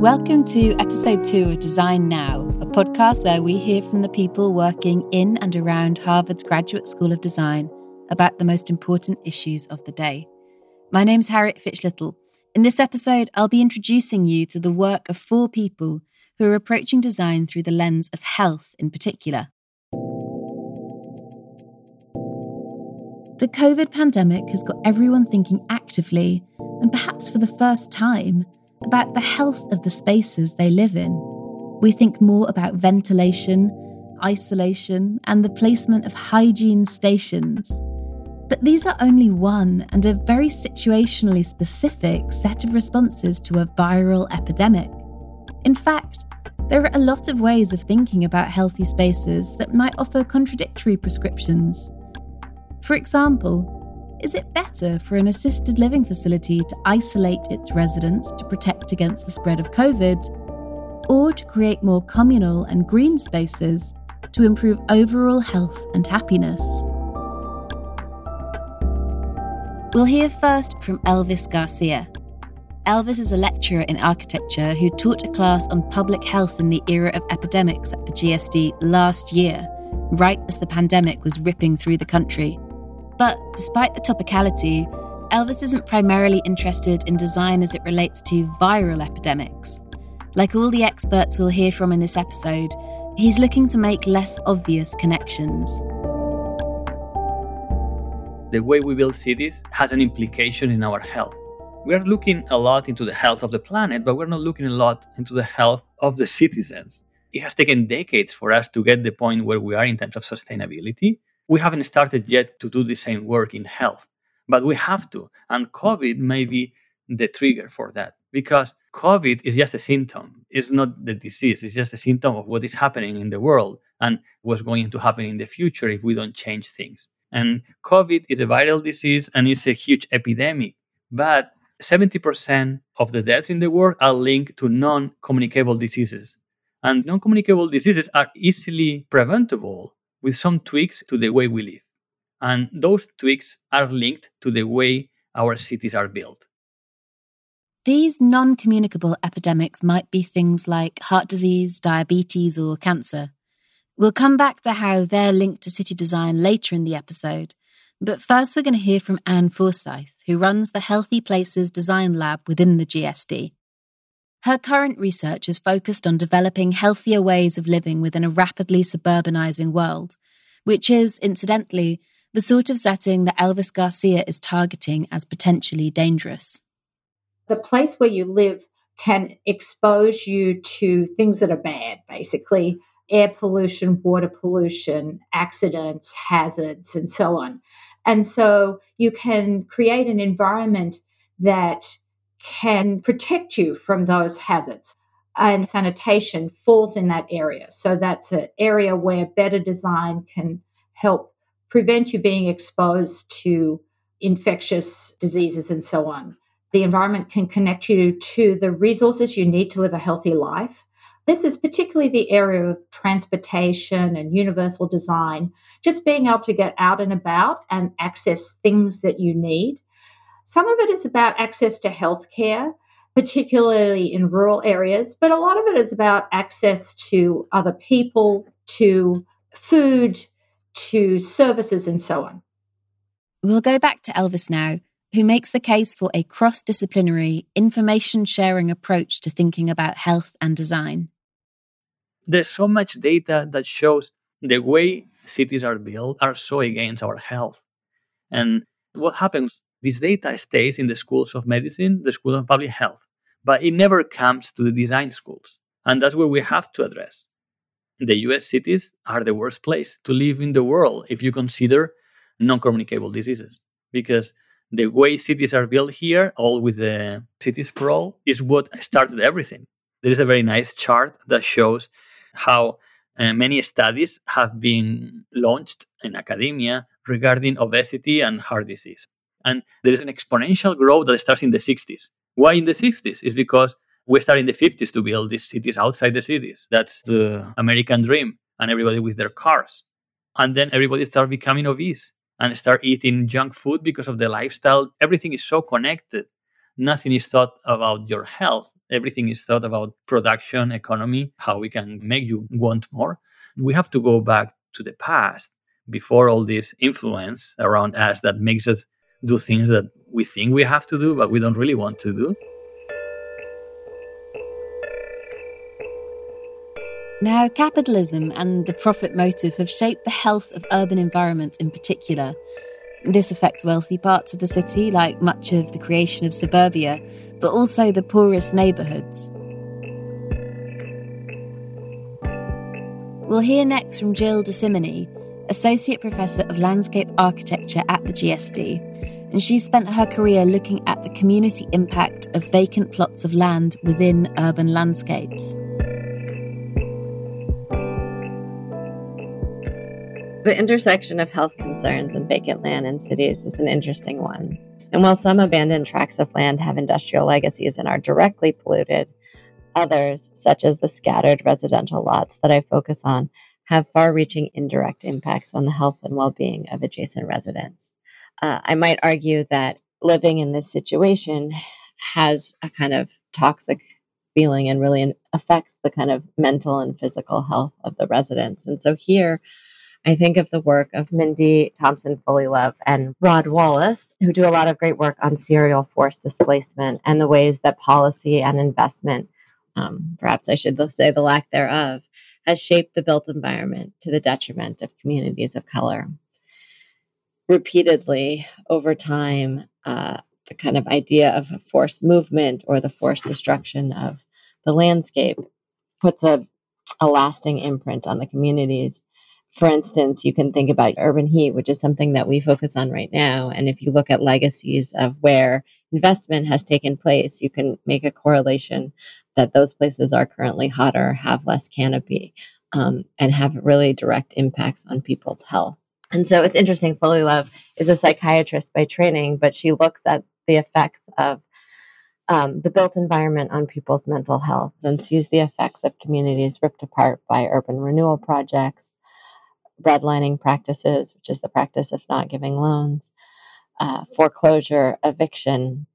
Welcome to episode two of Design Now, a podcast where we hear from the people working in and around Harvard's Graduate School of Design about the most important issues of the day. My name's Harriet Fitch Little. In this episode, I'll be introducing you to the work of four people who are approaching design through the lens of health in particular. The COVID pandemic has got everyone thinking actively, and perhaps for the first time, about the health of the spaces they live in. We think more about ventilation, isolation, and the placement of hygiene stations. But these are only one and a very situationally specific set of responses to a viral epidemic. In fact, there are a lot of ways of thinking about healthy spaces that might offer contradictory prescriptions. For example, is it better for an assisted living facility to isolate its residents to protect against the spread of COVID, or to create more communal and green spaces to improve overall health and happiness? We'll hear first from Elvis Garcia. Elvis is a lecturer in architecture who taught a class on public health in the era of epidemics at the GSD last year, right as the pandemic was ripping through the country. But despite the topicality, Elvis isn't primarily interested in design as it relates to viral epidemics. Like all the experts we'll hear from in this episode, he's looking to make less obvious connections. The way we build cities has an implication in our health. We are looking a lot into the health of the planet, but we're not looking a lot into the health of the citizens. It has taken decades for us to get the point where we are in terms of sustainability we haven't started yet to do the same work in health, but we have to. And COVID may be the trigger for that because COVID is just a symptom. It's not the disease, it's just a symptom of what is happening in the world and what's going to happen in the future if we don't change things. And COVID is a viral disease and it's a huge epidemic. But 70% of the deaths in the world are linked to non communicable diseases. And non communicable diseases are easily preventable with some tweaks to the way we live. And those tweaks are linked to the way our cities are built. These non communicable epidemics might be things like heart disease, diabetes, or cancer. We'll come back to how they're linked to city design later in the episode. But first, we're going to hear from Ann Forsyth, who runs the Healthy Places Design Lab within the GSD. Her current research is focused on developing healthier ways of living within a rapidly suburbanizing world, which is, incidentally, the sort of setting that Elvis Garcia is targeting as potentially dangerous. The place where you live can expose you to things that are bad, basically air pollution, water pollution, accidents, hazards, and so on. And so you can create an environment that can protect you from those hazards. And sanitation falls in that area. So that's an area where better design can help prevent you being exposed to infectious diseases and so on. The environment can connect you to the resources you need to live a healthy life. This is particularly the area of transportation and universal design, just being able to get out and about and access things that you need some of it is about access to healthcare, particularly in rural areas, but a lot of it is about access to other people, to food, to services, and so on. We'll go back to Elvis now, who makes the case for a cross disciplinary, information sharing approach to thinking about health and design. There's so much data that shows the way cities are built are so against our health. And what happens this data stays in the schools of medicine, the school of public health, but it never comes to the design schools. And that's where we have to address. The US cities are the worst place to live in the world if you consider non communicable diseases. Because the way cities are built here, all with the city sprawl, is what started everything. There is a very nice chart that shows how uh, many studies have been launched in academia regarding obesity and heart disease. And there is an exponential growth that starts in the 60s. Why in the 60s? Is because we started in the 50s to build these cities outside the cities. That's the American dream, and everybody with their cars. And then everybody started becoming obese and start eating junk food because of the lifestyle. Everything is so connected nothing is thought about your health. Everything is thought about production, economy, how we can make you want more. We have to go back to the past before all this influence around us that makes us do things that we think we have to do, but we don't really want to do. Now, capitalism and the profit motive have shaped the health of urban environments in particular. This affects wealthy parts of the city, like much of the creation of suburbia, but also the poorest neighbourhoods. We'll hear next from Jill Desimini, Associate Professor of Landscape Architecture at the GSD, and she spent her career looking at the community impact of vacant plots of land within urban landscapes. The intersection of health concerns and vacant land in cities is an interesting one. And while some abandoned tracts of land have industrial legacies and are directly polluted, others, such as the scattered residential lots that I focus on, have far reaching indirect impacts on the health and well being of adjacent residents. Uh, I might argue that living in this situation has a kind of toxic feeling and really affects the kind of mental and physical health of the residents. And so here, I think of the work of Mindy Thompson Fullilove and Rod Wallace, who do a lot of great work on serial forced displacement and the ways that policy and investment, um, perhaps I should say the lack thereof, has shaped the built environment to the detriment of communities of color. Repeatedly over time, uh, the kind of idea of forced movement or the forced destruction of the landscape puts a, a lasting imprint on the communities for instance, you can think about urban heat, which is something that we focus on right now. And if you look at legacies of where investment has taken place, you can make a correlation that those places are currently hotter, have less canopy, um, and have really direct impacts on people's health. And so it's interesting. Fullilove is a psychiatrist by training, but she looks at the effects of um, the built environment on people's mental health and sees the effects of communities ripped apart by urban renewal projects, redlining practices, which is the practice of not giving loans, uh, foreclosure, eviction,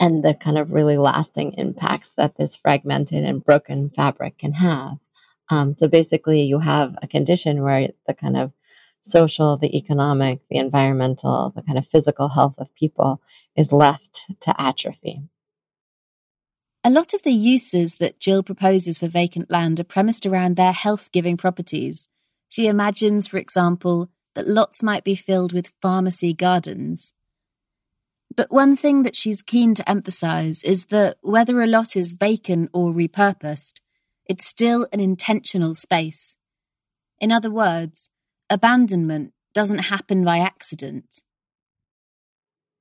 and the kind of really lasting impacts that this fragmented and broken fabric can have. Um, so basically, you have a condition where the kind of social, the economic, the environmental, the kind of physical health of people is left to atrophy. A lot of the uses that Jill proposes for vacant land are premised around their health giving properties. She imagines, for example, that lots might be filled with pharmacy gardens. But one thing that she's keen to emphasize is that whether a lot is vacant or repurposed, it's still an intentional space. In other words, abandonment doesn't happen by accident.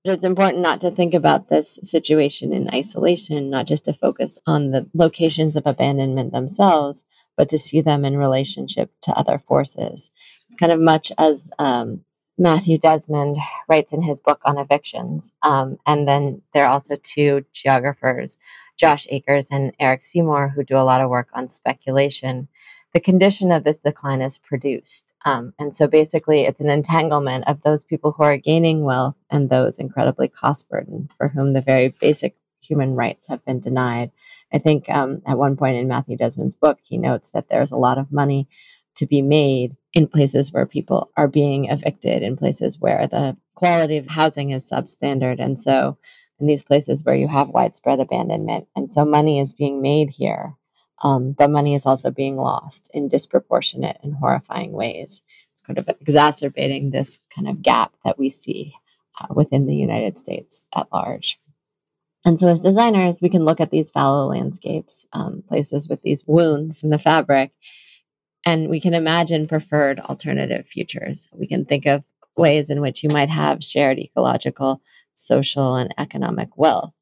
It's important not to think about this situation in isolation, not just to focus on the locations of abandonment themselves, but to see them in relationship to other forces. It's kind of much as um, Matthew Desmond writes in his book on evictions. Um, and then there are also two geographers, Josh Akers and Eric Seymour, who do a lot of work on speculation. The condition of this decline is produced. Um, and so basically, it's an entanglement of those people who are gaining wealth and those incredibly cost burdened for whom the very basic human rights have been denied. I think um, at one point in Matthew Desmond's book, he notes that there's a lot of money to be made in places where people are being evicted, in places where the quality of housing is substandard. And so, in these places where you have widespread abandonment. And so, money is being made here, um, but money is also being lost in disproportionate and horrifying ways, sort of exacerbating this kind of gap that we see uh, within the United States at large. And so, as designers, we can look at these fallow landscapes, um, places with these wounds in the fabric, and we can imagine preferred alternative futures. We can think of ways in which you might have shared ecological, social, and economic wealth.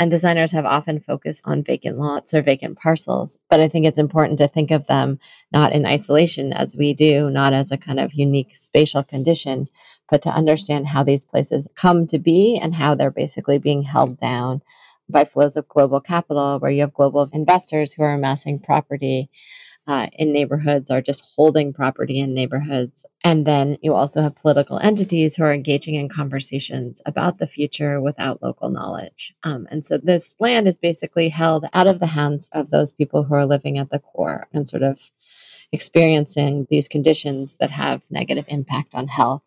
And designers have often focused on vacant lots or vacant parcels, but I think it's important to think of them not in isolation as we do, not as a kind of unique spatial condition, but to understand how these places come to be and how they're basically being held down by flows of global capital, where you have global investors who are amassing property uh, in neighborhoods are just holding property in neighborhoods. And then you also have political entities who are engaging in conversations about the future without local knowledge. Um, and so this land is basically held out of the hands of those people who are living at the core and sort of experiencing these conditions that have negative impact on health.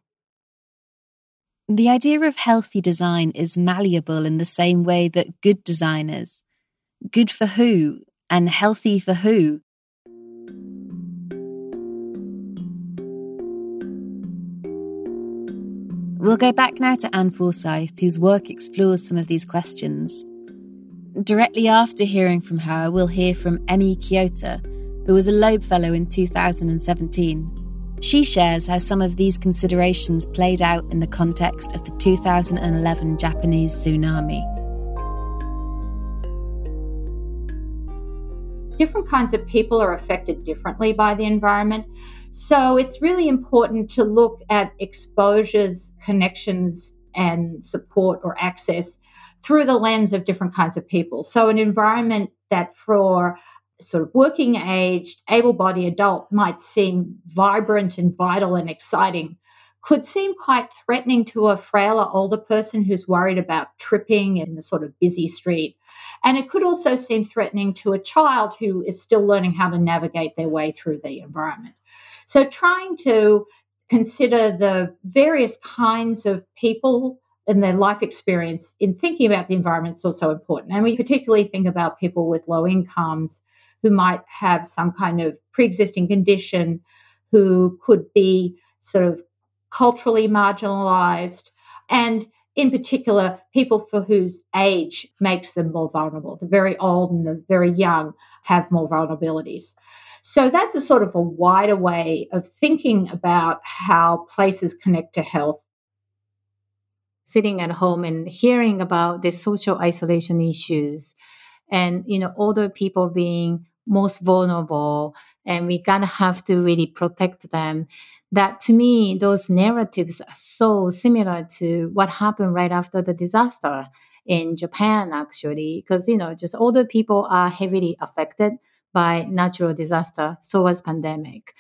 The idea of healthy design is malleable in the same way that good design is. Good for who and healthy for who We'll go back now to Ann Forsyth, whose work explores some of these questions. Directly after hearing from her, we'll hear from Emi Kiyota, who was a Loeb Fellow in 2017. She shares how some of these considerations played out in the context of the 2011 Japanese tsunami. Different kinds of people are affected differently by the environment. So it's really important to look at exposures, connections, and support or access through the lens of different kinds of people. So an environment that for sort of working aged, able bodied adult might seem vibrant and vital and exciting could seem quite threatening to a frailer older person who's worried about tripping in the sort of busy street. And it could also seem threatening to a child who is still learning how to navigate their way through the environment. So, trying to consider the various kinds of people and their life experience in thinking about the environment is also important. And we particularly think about people with low incomes who might have some kind of pre existing condition, who could be sort of culturally marginalized, and in particular, people for whose age makes them more vulnerable. The very old and the very young have more vulnerabilities. So that's a sort of a wider way of thinking about how places connect to health. Sitting at home and hearing about the social isolation issues and, you know, older people being most vulnerable and we kind of have to really protect them. That to me, those narratives are so similar to what happened right after the disaster in Japan, actually, because, you know, just older people are heavily affected by natural disaster. So was pandemic.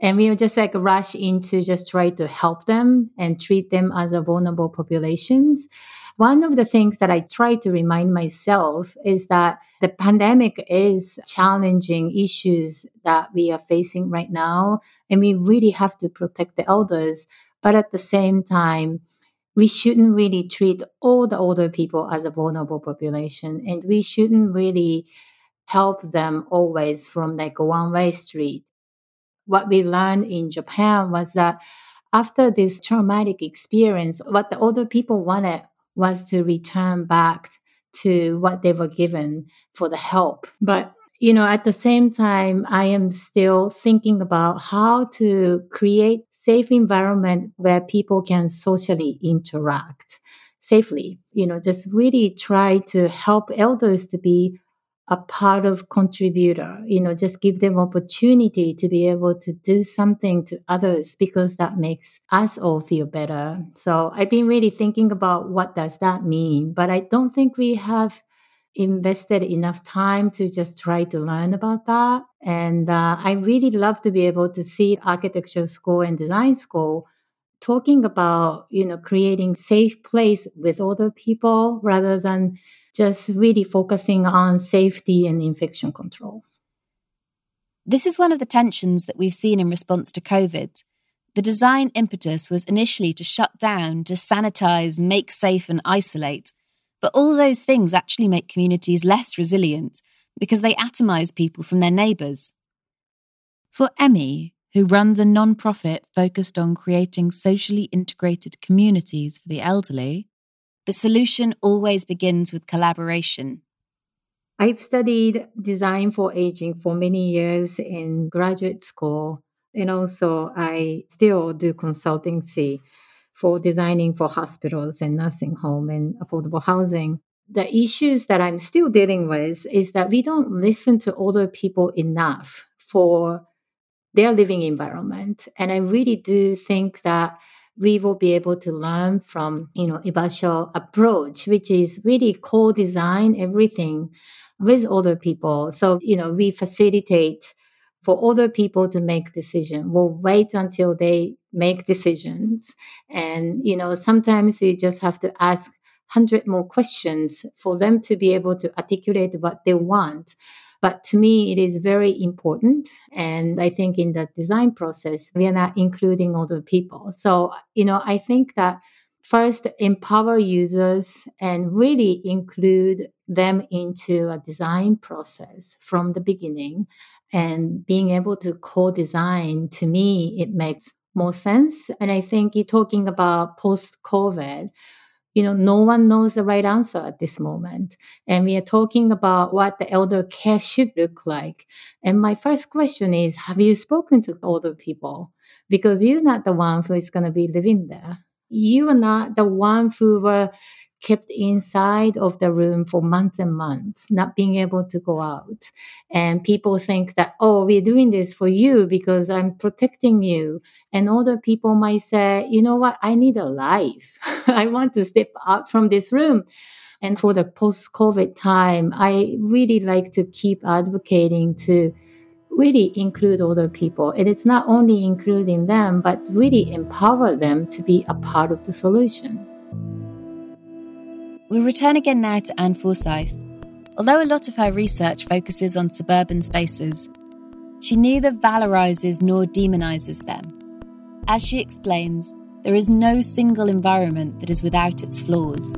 And we just like rush into just try to help them and treat them as a vulnerable populations. One of the things that I try to remind myself is that the pandemic is challenging issues that we are facing right now. And we really have to protect the elders. But at the same time, we shouldn't really treat all the older people as a vulnerable population. And we shouldn't really help them always from like a one way street. What we learned in Japan was that after this traumatic experience, what the older people wanted was to return back to what they were given for the help. But you know, at the same time, I am still thinking about how to create safe environment where people can socially interact safely. You know, just really try to help elders to be a part of contributor you know just give them opportunity to be able to do something to others because that makes us all feel better. So i've been really thinking about what does that mean but i don't think we have invested enough time to just try to learn about that. And uh, i really love to be able to see architecture school and design school talking about you know creating safe place with other people rather than just really focusing on safety and infection control. This is one of the tensions that we've seen in response to COVID. The design impetus was initially to shut down, to sanitize, make safe, and isolate. But all those things actually make communities less resilient because they atomize people from their neighbors. For Emi, who runs a non-profit focused on creating socially integrated communities for the elderly, the solution always begins with collaboration. I've studied design for aging for many years in graduate school. And also, I still do consultancy for designing for hospitals and nursing home and affordable housing. The issues that I'm still dealing with is that we don't listen to older people enough for their living environment. And I really do think that we will be able to learn from, you know, Ibasho approach, which is really co-design everything with other people. So, you know, we facilitate for other people to make decision. We'll wait until they make decisions. And, you know, sometimes you just have to ask 100 more questions for them to be able to articulate what they want. But to me, it is very important. And I think in the design process, we are not including all the people. So, you know, I think that first empower users and really include them into a design process from the beginning and being able to co-design to me it makes more sense and i think you're talking about post covid you know no one knows the right answer at this moment. And we are talking about what the elder care should look like. And my first question is have you spoken to older people? Because you're not the one who is going to be living there. You are not the one who were kept inside of the room for months and months, not being able to go out. And people think that, oh, we're doing this for you because I'm protecting you. And other people might say, you know what? I need a life. I want to step out from this room. And for the post COVID time, I really like to keep advocating to really include other people. And it's not only including them, but really empower them to be a part of the solution. We'll return again now to Ann Forsyth. Although a lot of her research focuses on suburban spaces, she neither valorizes nor demonizes them. As she explains, there is no single environment that is without its flaws.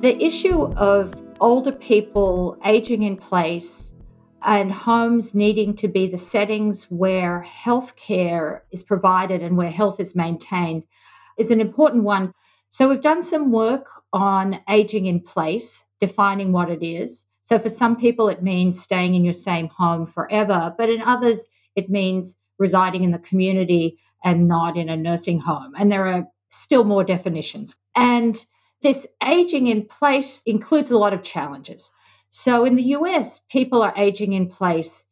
The issue of older people aging in place and homes needing to be the settings where healthcare is provided and where health is maintained is an important one. So, we've done some work on aging in place, defining what it is. So, for some people, it means staying in your same home forever, but in others, it means residing in the community and not in a nursing home. And there are still more definitions. And this aging in place includes a lot of challenges. So in the US, people are aging in place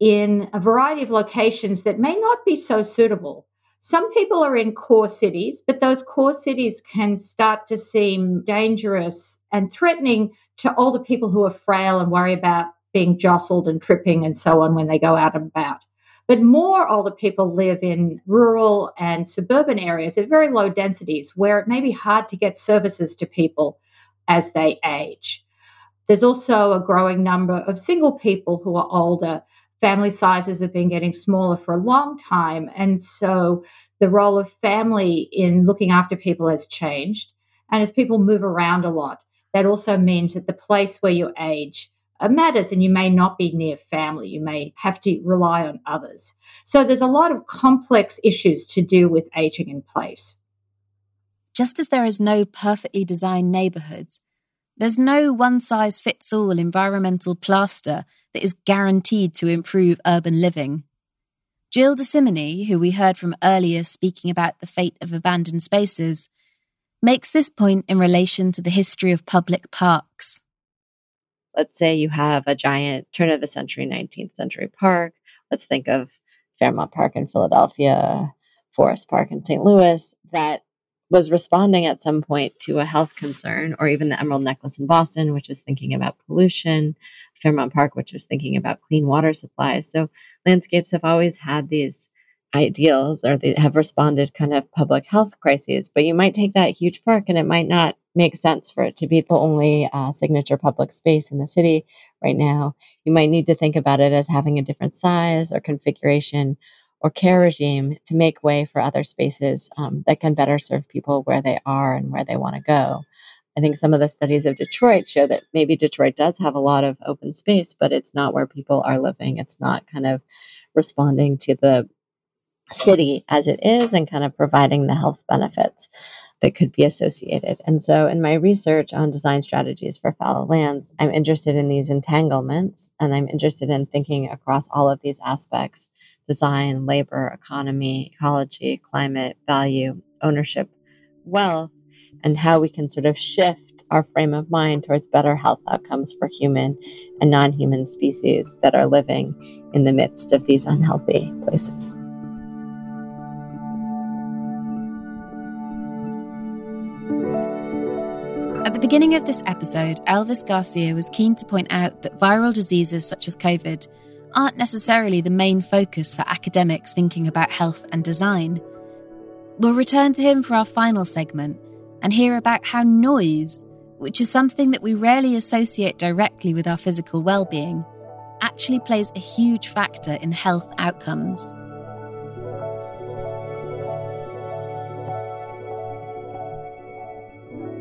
in a variety of locations that may not be so suitable. Some people are in core cities, but those core cities can start to seem dangerous and threatening to older people who are frail and worry about being jostled and tripping and so on when they go out and about. But more older people live in rural and suburban areas at very low densities where it may be hard to get services to people as they age. There's also a growing number of single people who are older. Family sizes have been getting smaller for a long time. And so the role of family in looking after people has changed. And as people move around a lot, that also means that the place where you age uh, matters and you may not be near family. You may have to rely on others. So there's a lot of complex issues to do with aging in place. Just as there is no perfectly designed neighborhoods, there's no one size fits all environmental plaster that is guaranteed to improve urban living. Jill Desimini, who we heard from earlier speaking about the fate of abandoned spaces, makes this point in relation to the history of public parks. Let's say you have a giant turn of the century 19th century park. Let's think of fairmount park in philadelphia forest park in st louis that was responding at some point to a health concern or even the emerald necklace in boston which was thinking about pollution fairmount park which was thinking about clean water supplies. So landscapes have always had these ideals or they have responded kind of public health crises but you might take that huge park and it might not make sense for it to be the only uh, signature public space in the city right now. You might need to think about it as having a different size or configuration or care regime to make way for other spaces um, that can better serve people where they are and where they want to go I think some of the studies of Detroit show that maybe Detroit does have a lot of open space, but it's not where people are living. It's not kind of responding to the city as it is and kind of providing the health benefits that could be associated. And so, in my research on design strategies for fallow lands, I'm interested in these entanglements and I'm interested in thinking across all of these aspects design, labor, economy, ecology, climate, value, ownership, wealth, and how we can sort of shift our frame of mind towards better health outcomes for human and non human species that are living in the midst of these unhealthy places. At the beginning of this episode, Elvis Garcia was keen to point out that viral diseases such as COVID aren't necessarily the main focus for academics thinking about health and design. We'll return to him for our final segment and hear about how noise, which is something that we rarely associate directly with our physical well being, actually plays a huge factor in health outcomes.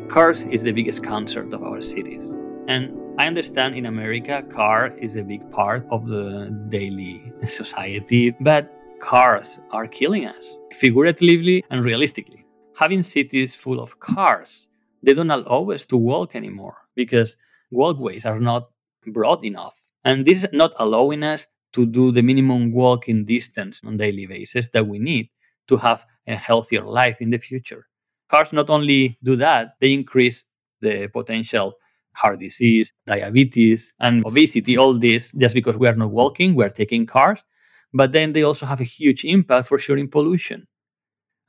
Cars is the biggest concert of our cities. And I understand in America, car is a big part of the daily society, but cars are killing us, figuratively and realistically. Having cities full of cars, they don't allow us to walk anymore because walkways are not broad enough. And this is not allowing us to do the minimum walking distance on daily basis that we need to have a healthier life in the future cars not only do that, they increase the potential heart disease, diabetes, and obesity, all this just because we are not walking, we are taking cars. But then they also have a huge impact for sure in pollution.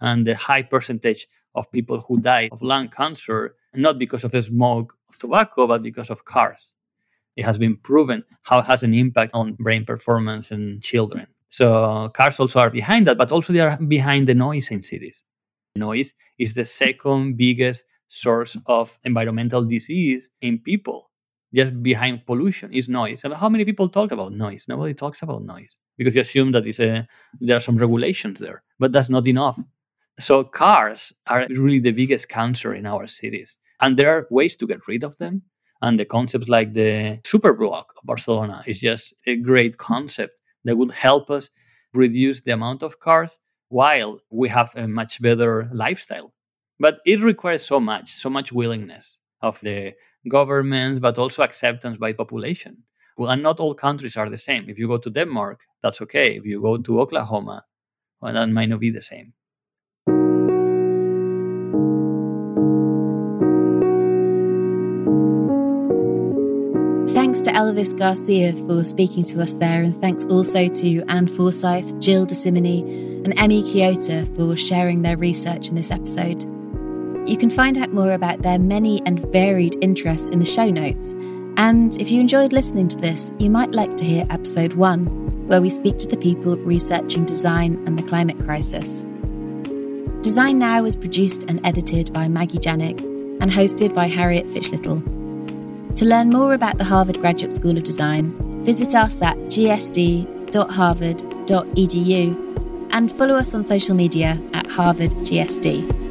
And the high percentage of people who die of lung cancer, not because of the smoke of tobacco, but because of cars. It has been proven how it has an impact on brain performance in children. So cars also are behind that, but also they are behind the noise in cities. Noise is the second biggest source of environmental disease in people. Just behind pollution is noise. And how many people talk about noise? Nobody talks about noise because you assume that a, there are some regulations there, but that's not enough. So cars are really the biggest cancer in our cities. And there are ways to get rid of them. And the concept like the superblock of Barcelona is just a great concept that would help us reduce the amount of cars while we have a much better lifestyle. But it requires so much, so much willingness of the governments, but also acceptance by population. Well, and not all countries are the same. If you go to Denmark, that's okay. If you go to Oklahoma, well, that might not be the same. To Elvis Garcia for speaking to us there, and thanks also to Ann Forsyth, Jill Desimini, and Emi Kiyota for sharing their research in this episode. You can find out more about their many and varied interests in the show notes. And if you enjoyed listening to this, you might like to hear episode one, where we speak to the people researching design and the climate crisis. Design Now was produced and edited by Maggie Janik and hosted by Harriet Fitch Little. To learn more about the Harvard Graduate School of Design, visit us at gsd.harvard.edu and follow us on social media at Harvard GSD.